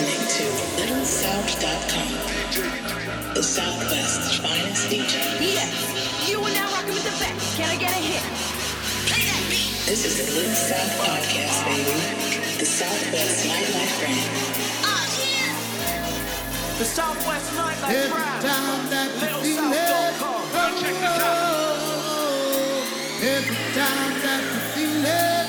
listening to LittleSouth.com, the Southwest's finest DJ. Yes, you are now rocking with the best. Can I get a hit? Play that beat. This is the Little South Podcast, baby. The Southwest nightlife brand. Oh, yeah. The Southwest Nightlife Every Brand. time that you feel it, LittleSouth.com. Check this out. every time that you feel it,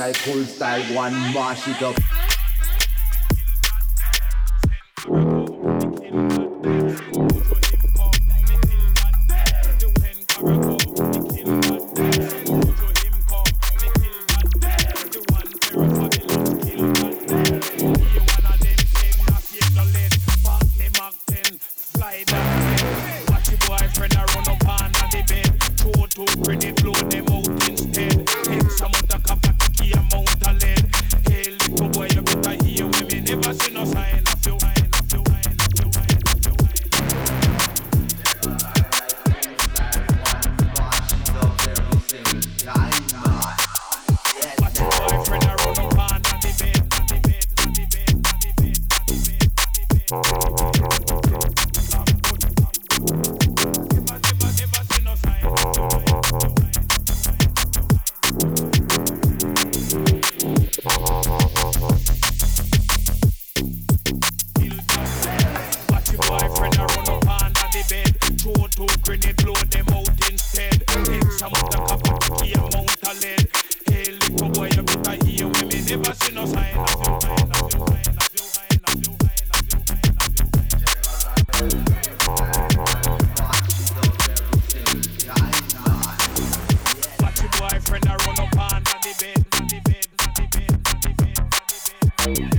I cool style one mash it up. Bye.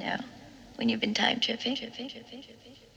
know when you've been time tripping. tripping, tripping, tripping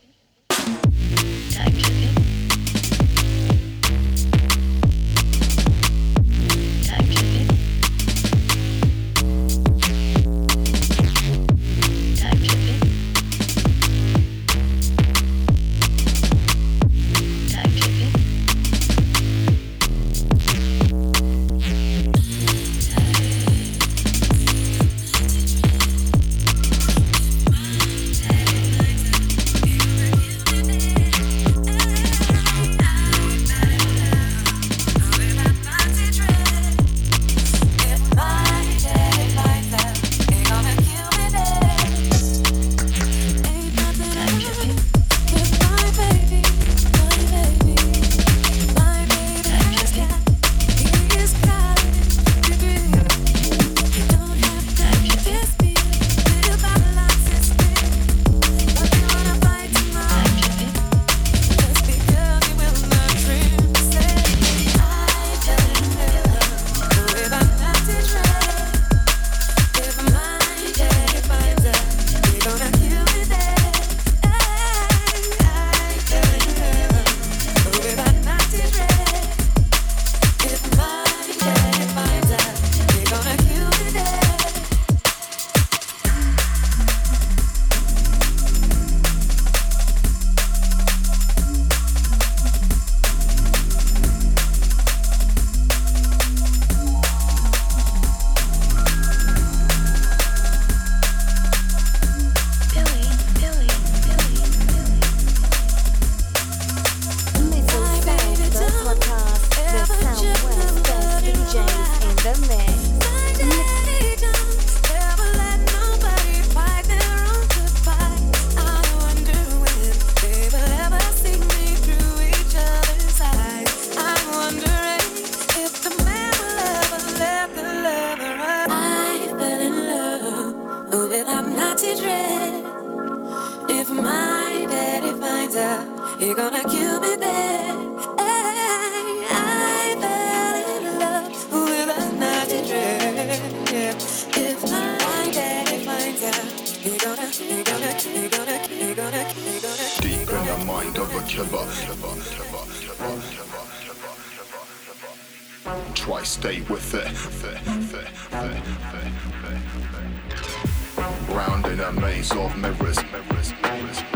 the maze of memories. memories, memories.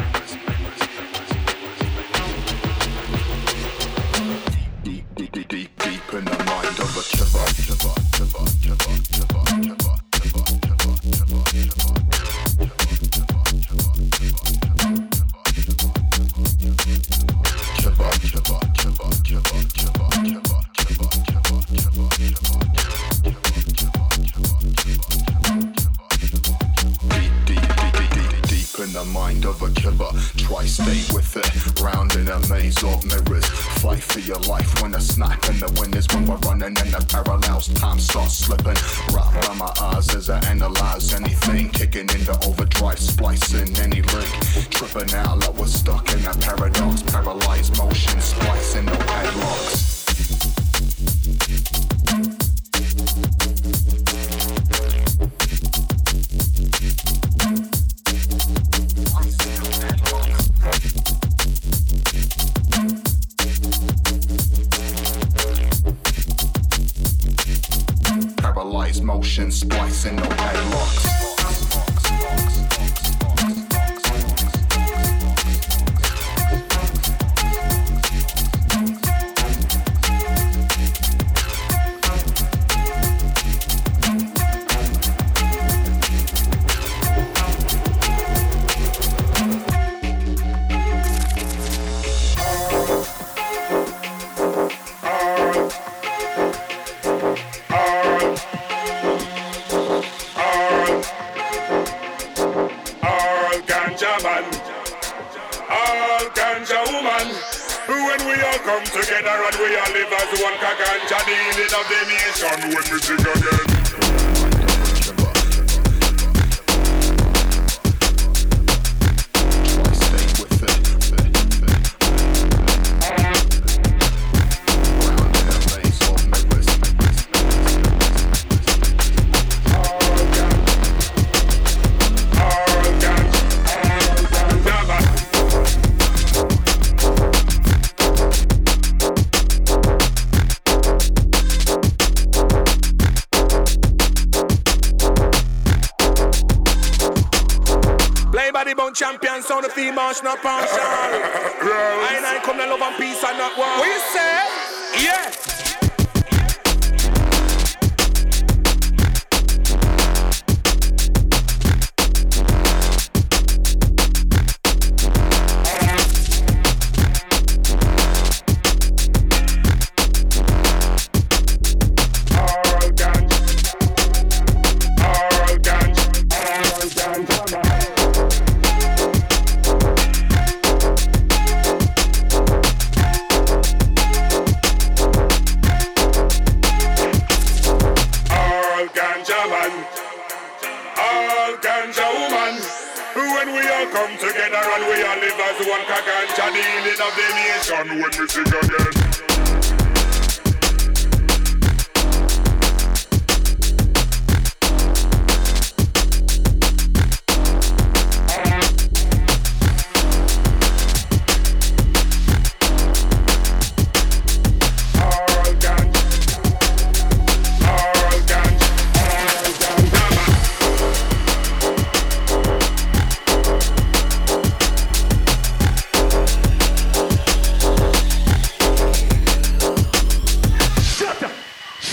Sound the female,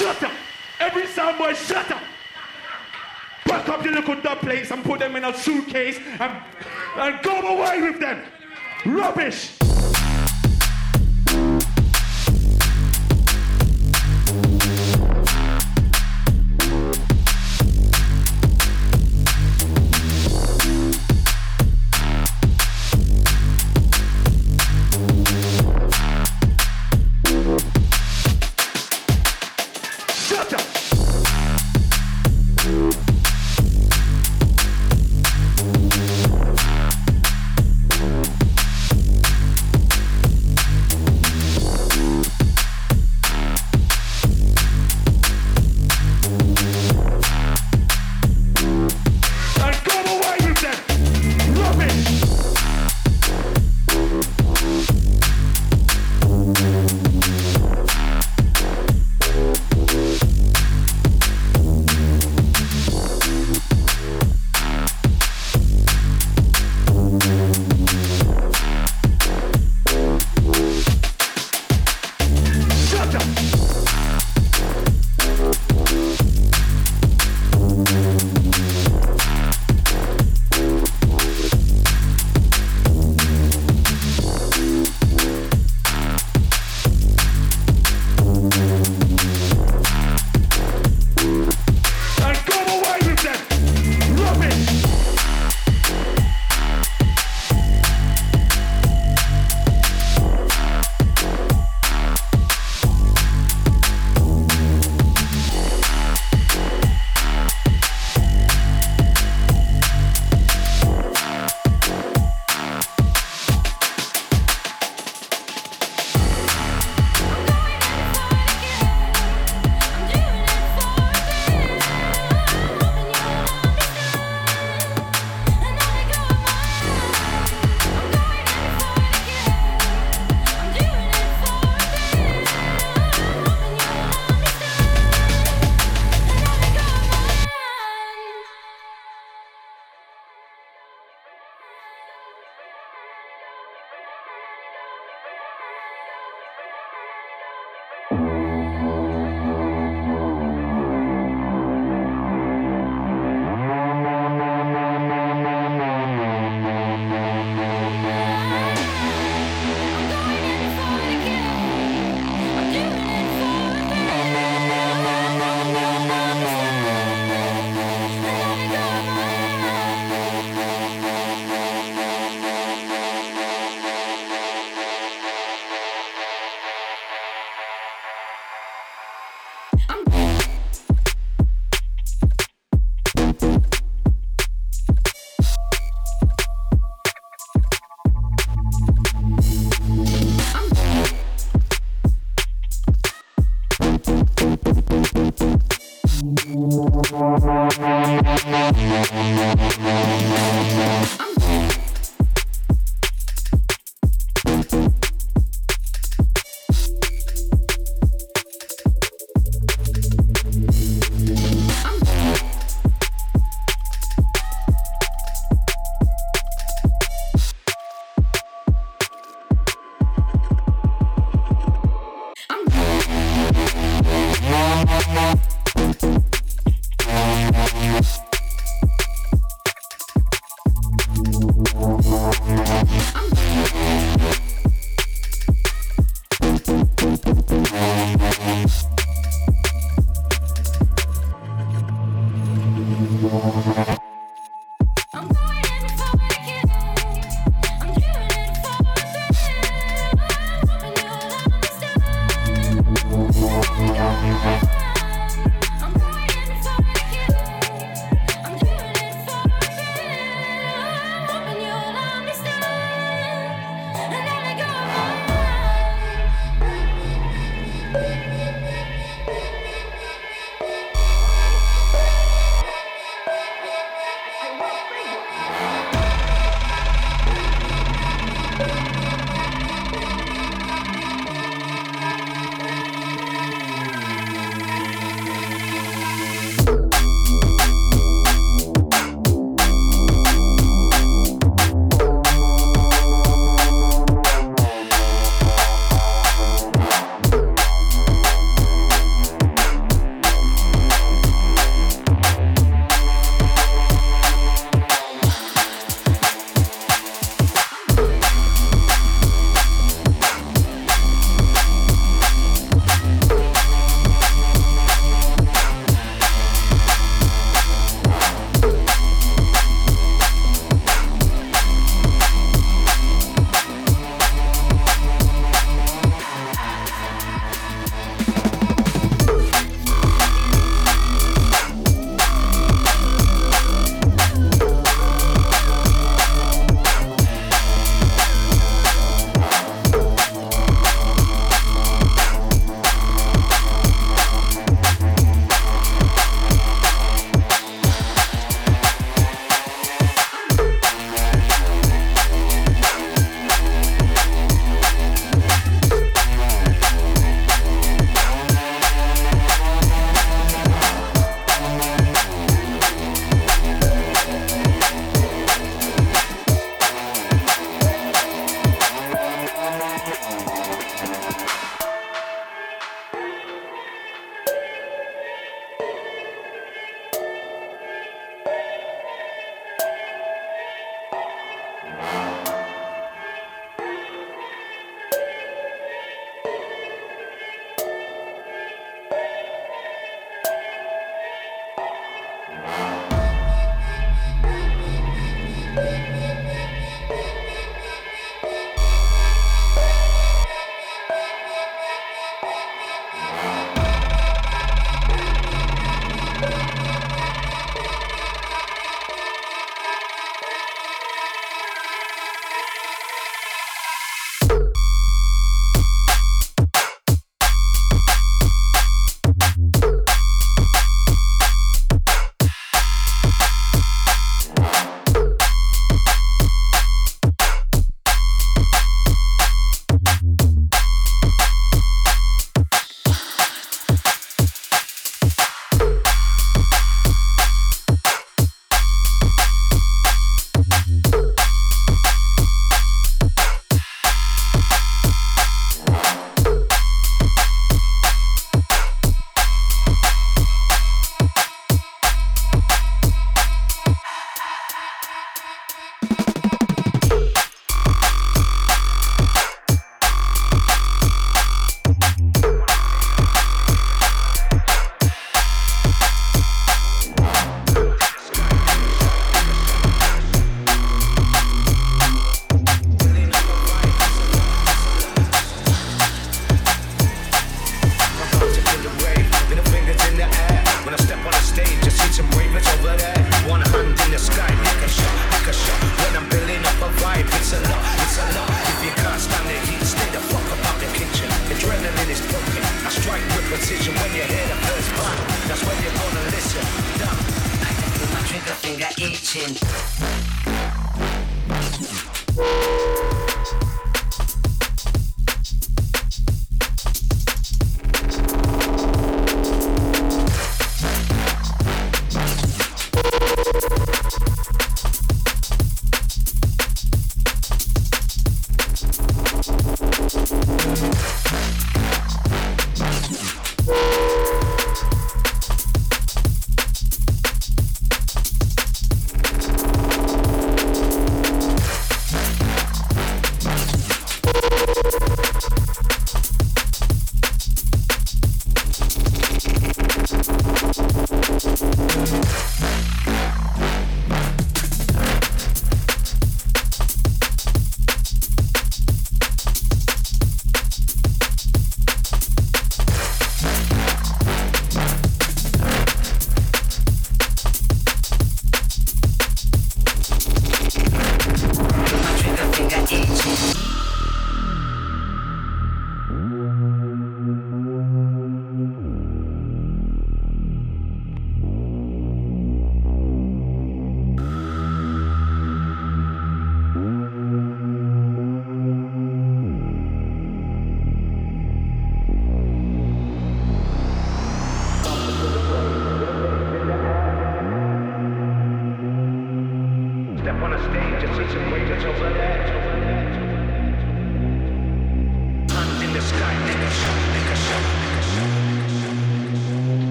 shut up. Every sound shut up. Pack up your little dumplings and put them in a suitcase and, and go away with them. Rubbish.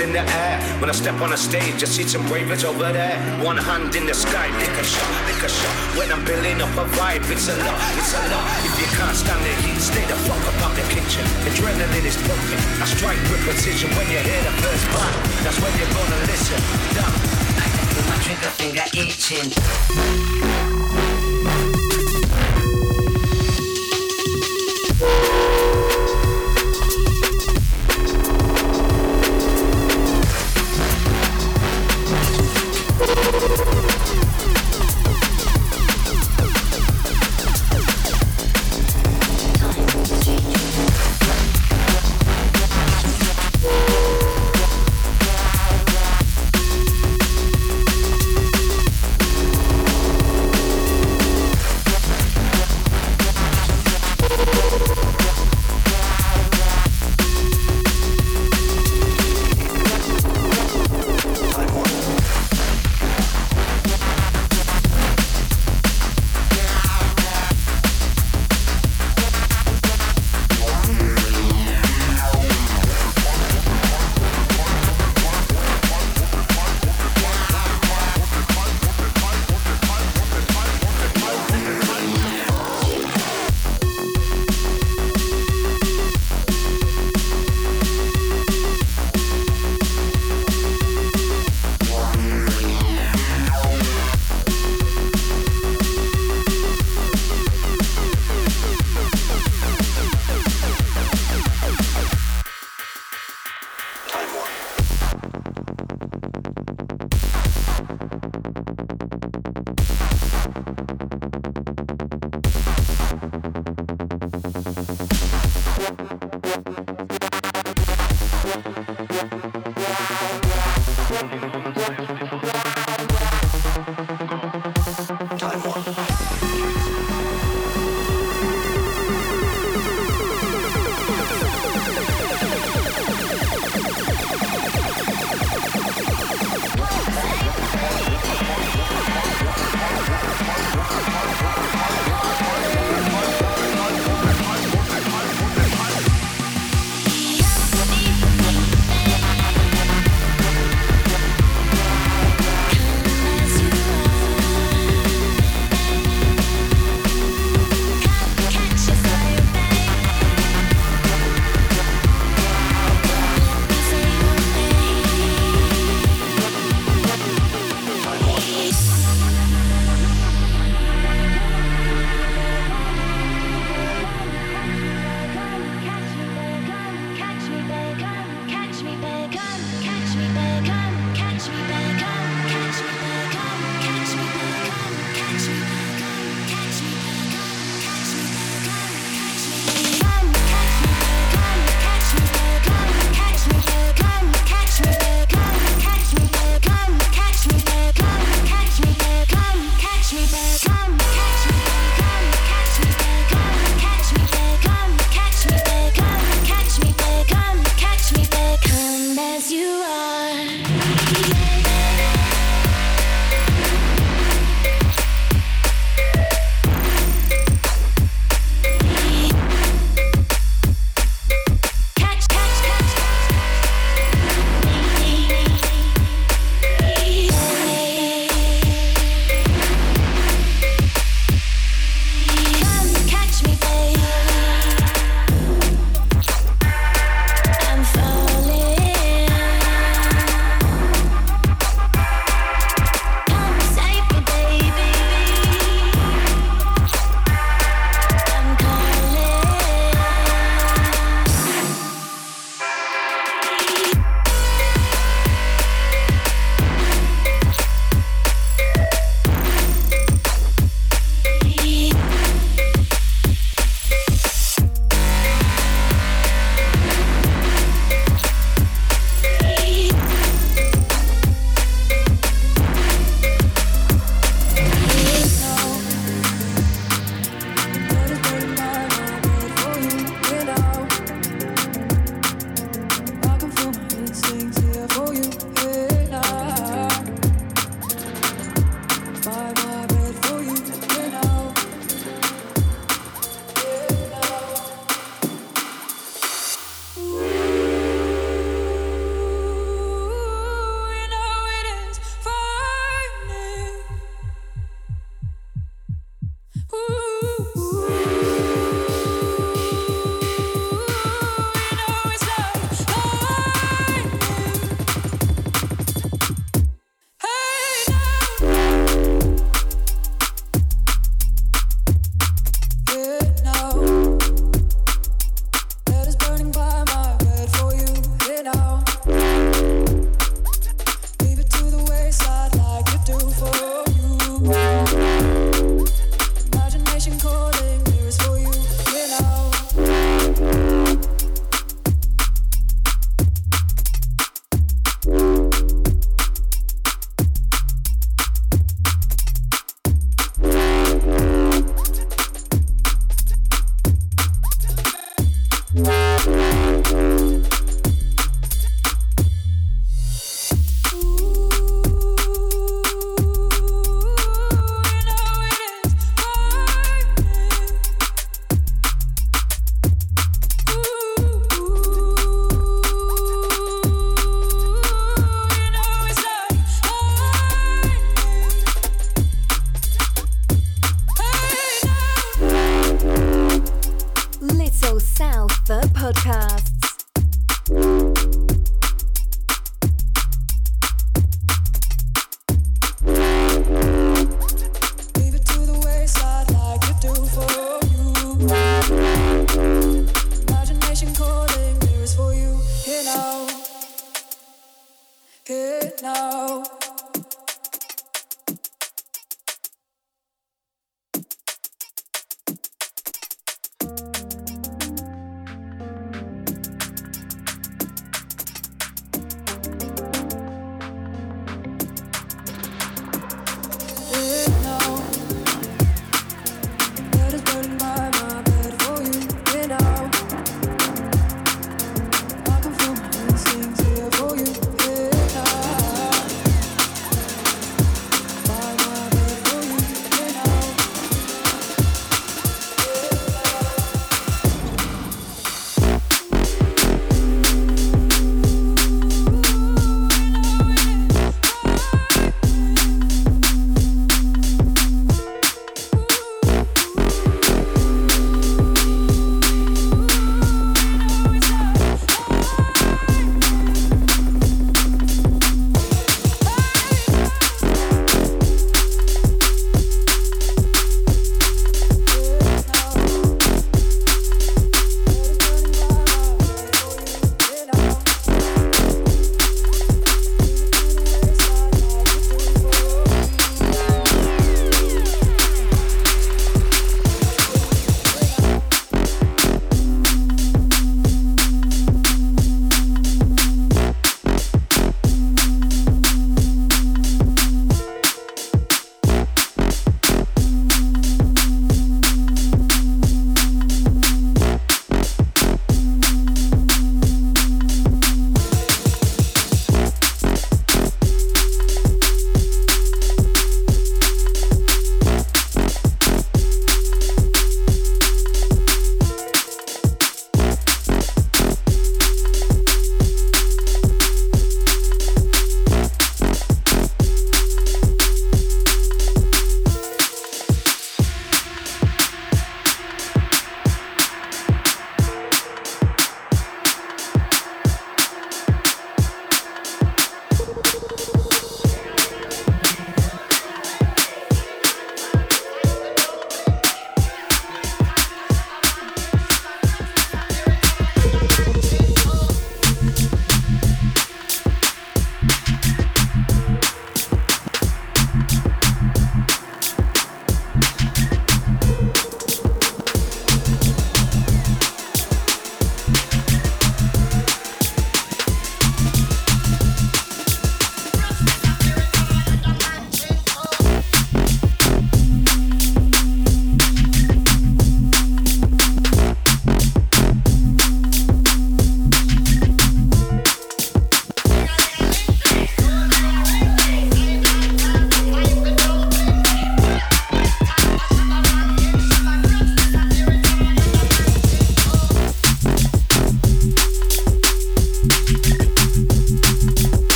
in the air. When I step on a stage, I see some ravers over there. One hand in the sky, lick a shot, lick a shot. When I'm building up a vibe, it's a lot, it's a lot. If you can't stand the heat, stay the fuck up out the kitchen. Adrenaline is pumping. I strike with precision when you hear the first bang. That's when you're gonna listen. Dumb. I my trigger finger itching.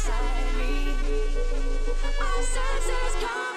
inside me. Our senses come.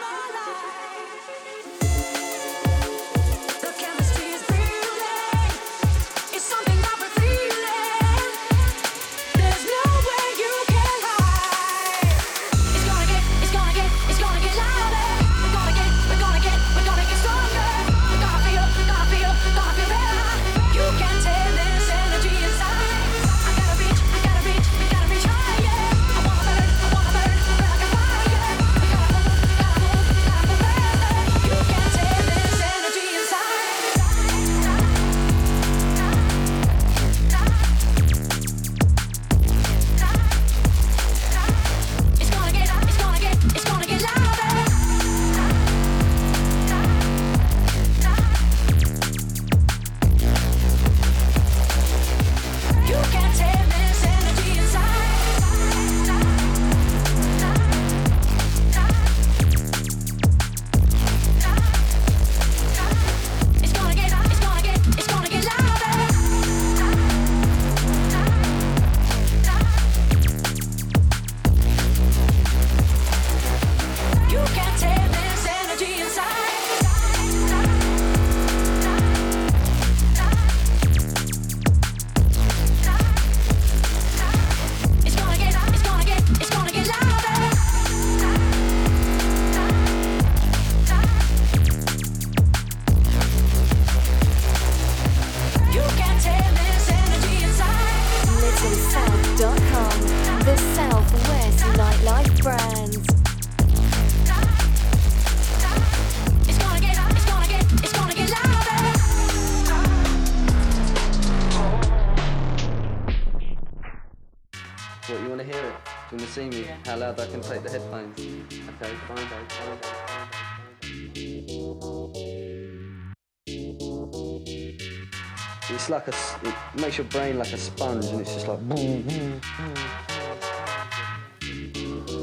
Like a, it makes your brain like a sponge, and it's just like. Boom, boom, boom.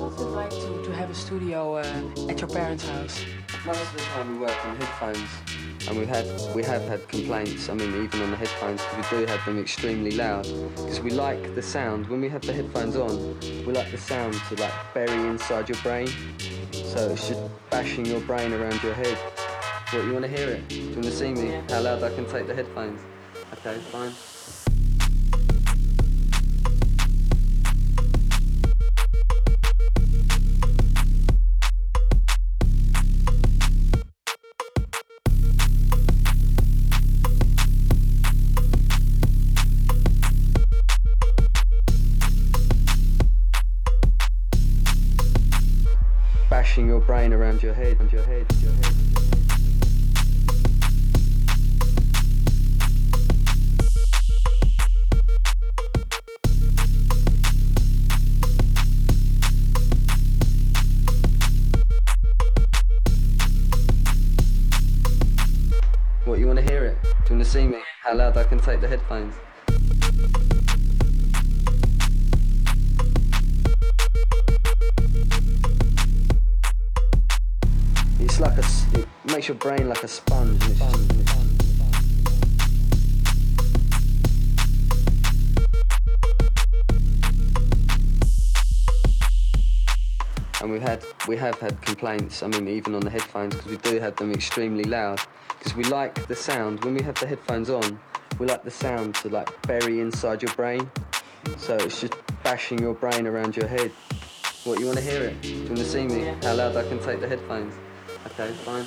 What's it like to, to have a studio uh, at your parents' house? Most of the time we work on headphones, and we have we have had complaints. I mean, even on the headphones, we do have them extremely loud because we like the sound. When we have the headphones on, we like the sound to like bury inside your brain, so it's just bashing your brain around your head. What you want to hear it? Do you want to see me? How loud I can take the headphones? Okay, fine. Bashing your brain around your head, and your head, your head. What, you want to hear it? Do you want to see me, how loud I can take the headphones. Your brain like a sponge. And we've had, we have had complaints. I mean, even on the headphones, because we do have them extremely loud. Because we like the sound when we have the headphones on. We like the sound to like bury inside your brain. So it's just bashing your brain around your head. What you want to hear it? Do you want to see me? How loud I can take the headphones? Okay, fine.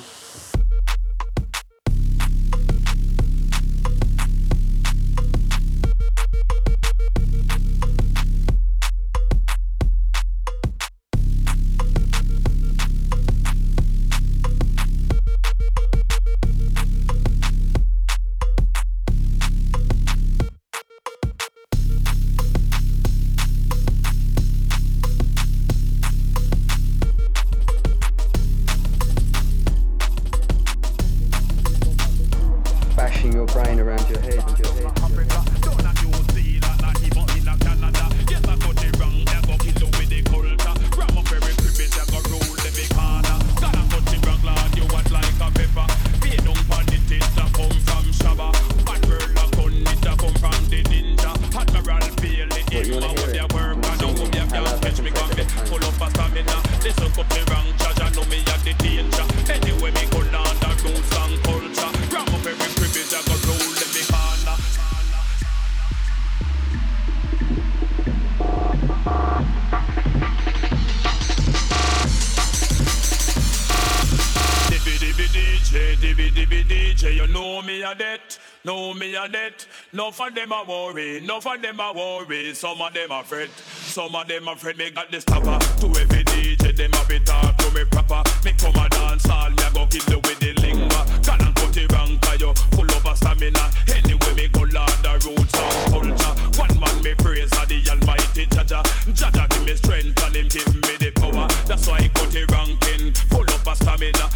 No for them a worry, no for them a worry. Some of them a fret, some of them a fret. Me got the stopper to every DJ, them a be talk to me proper. Me come a dance all, me a go kill you with the lingua. Can and cut it cause you full of a stamina. Anyway, me go lord the roots and culture. One man me praise for the Almighty Jah Jah. Jaja give me strength and him give me the power. That's why I cut it ranking, full of a stamina.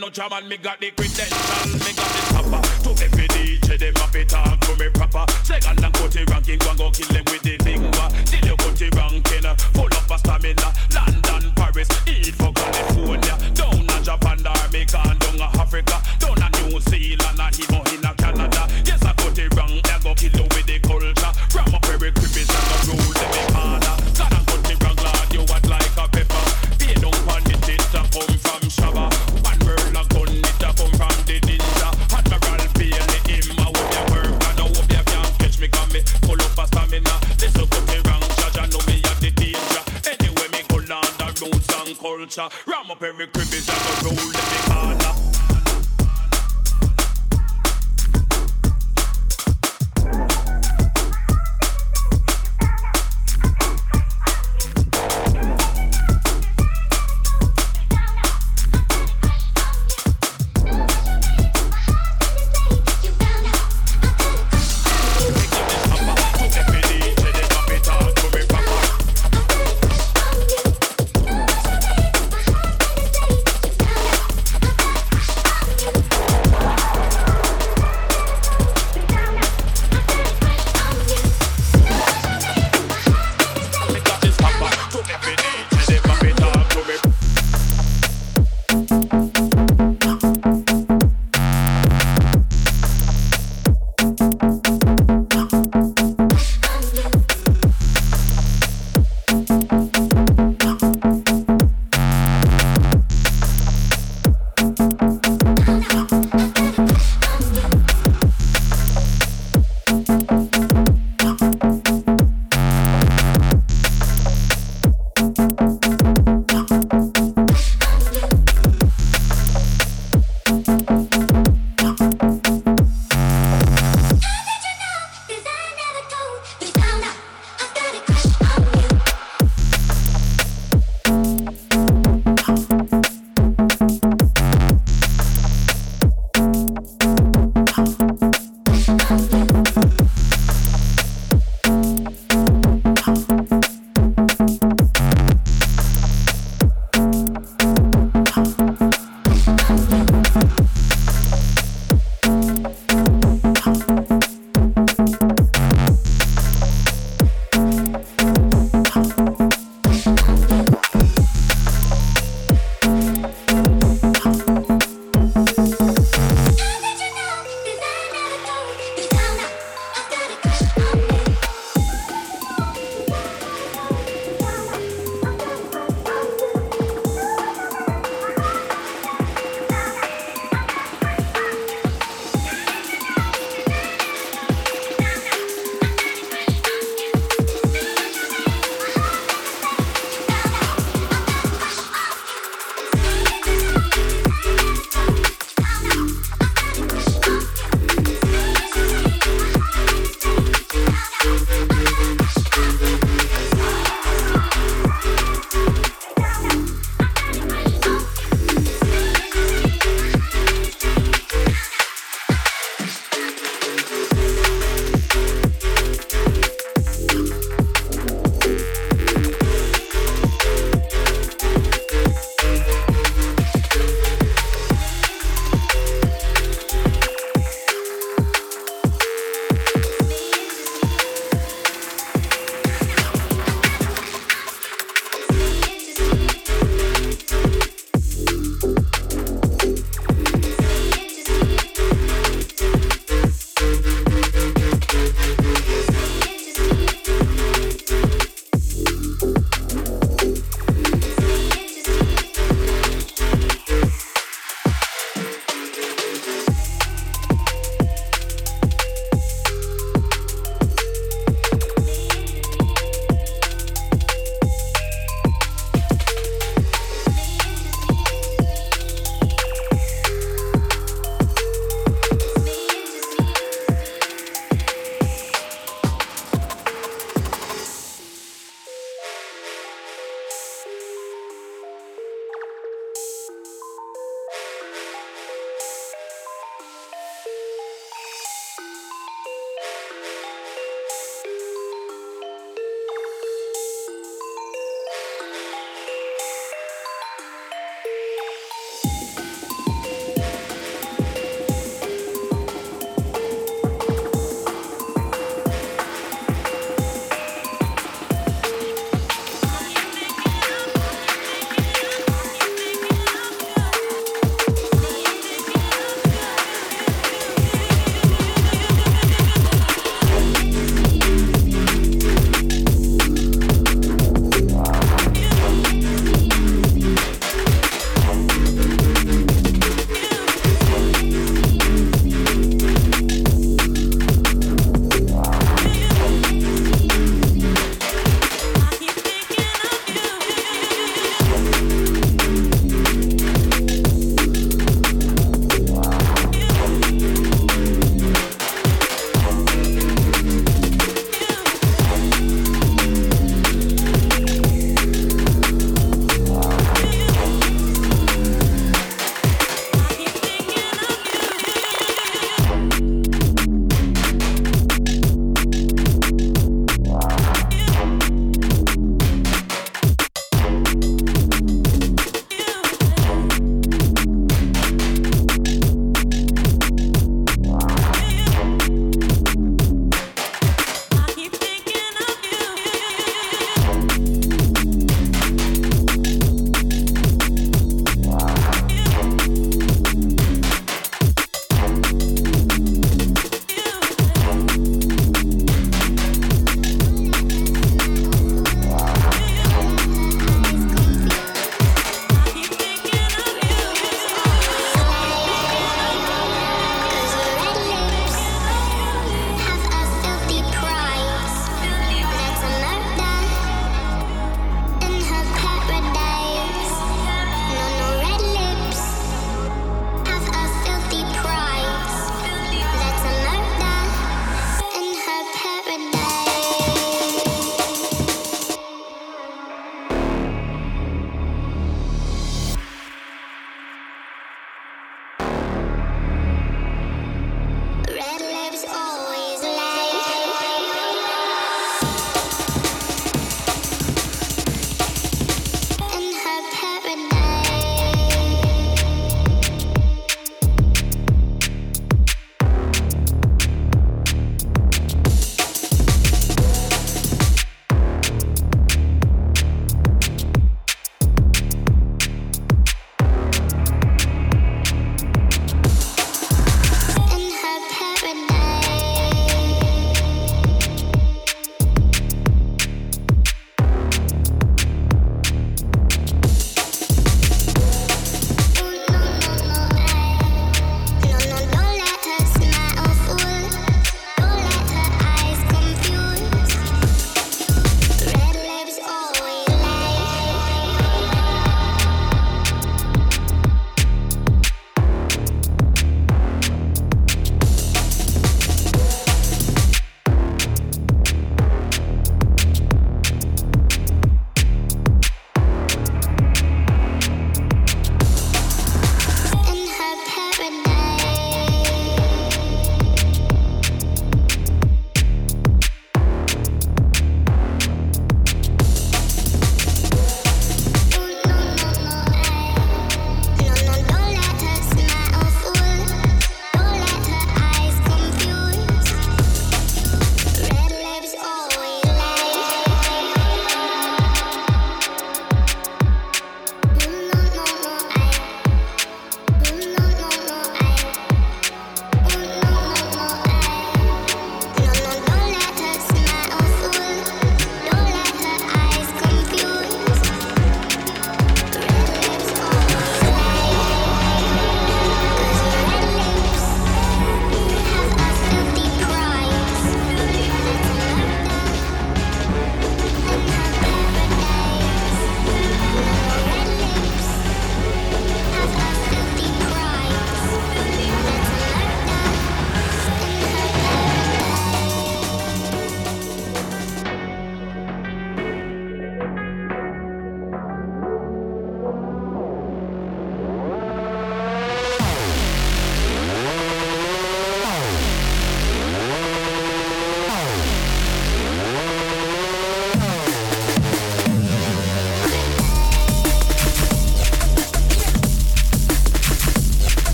No jam and me got the credential. Me got the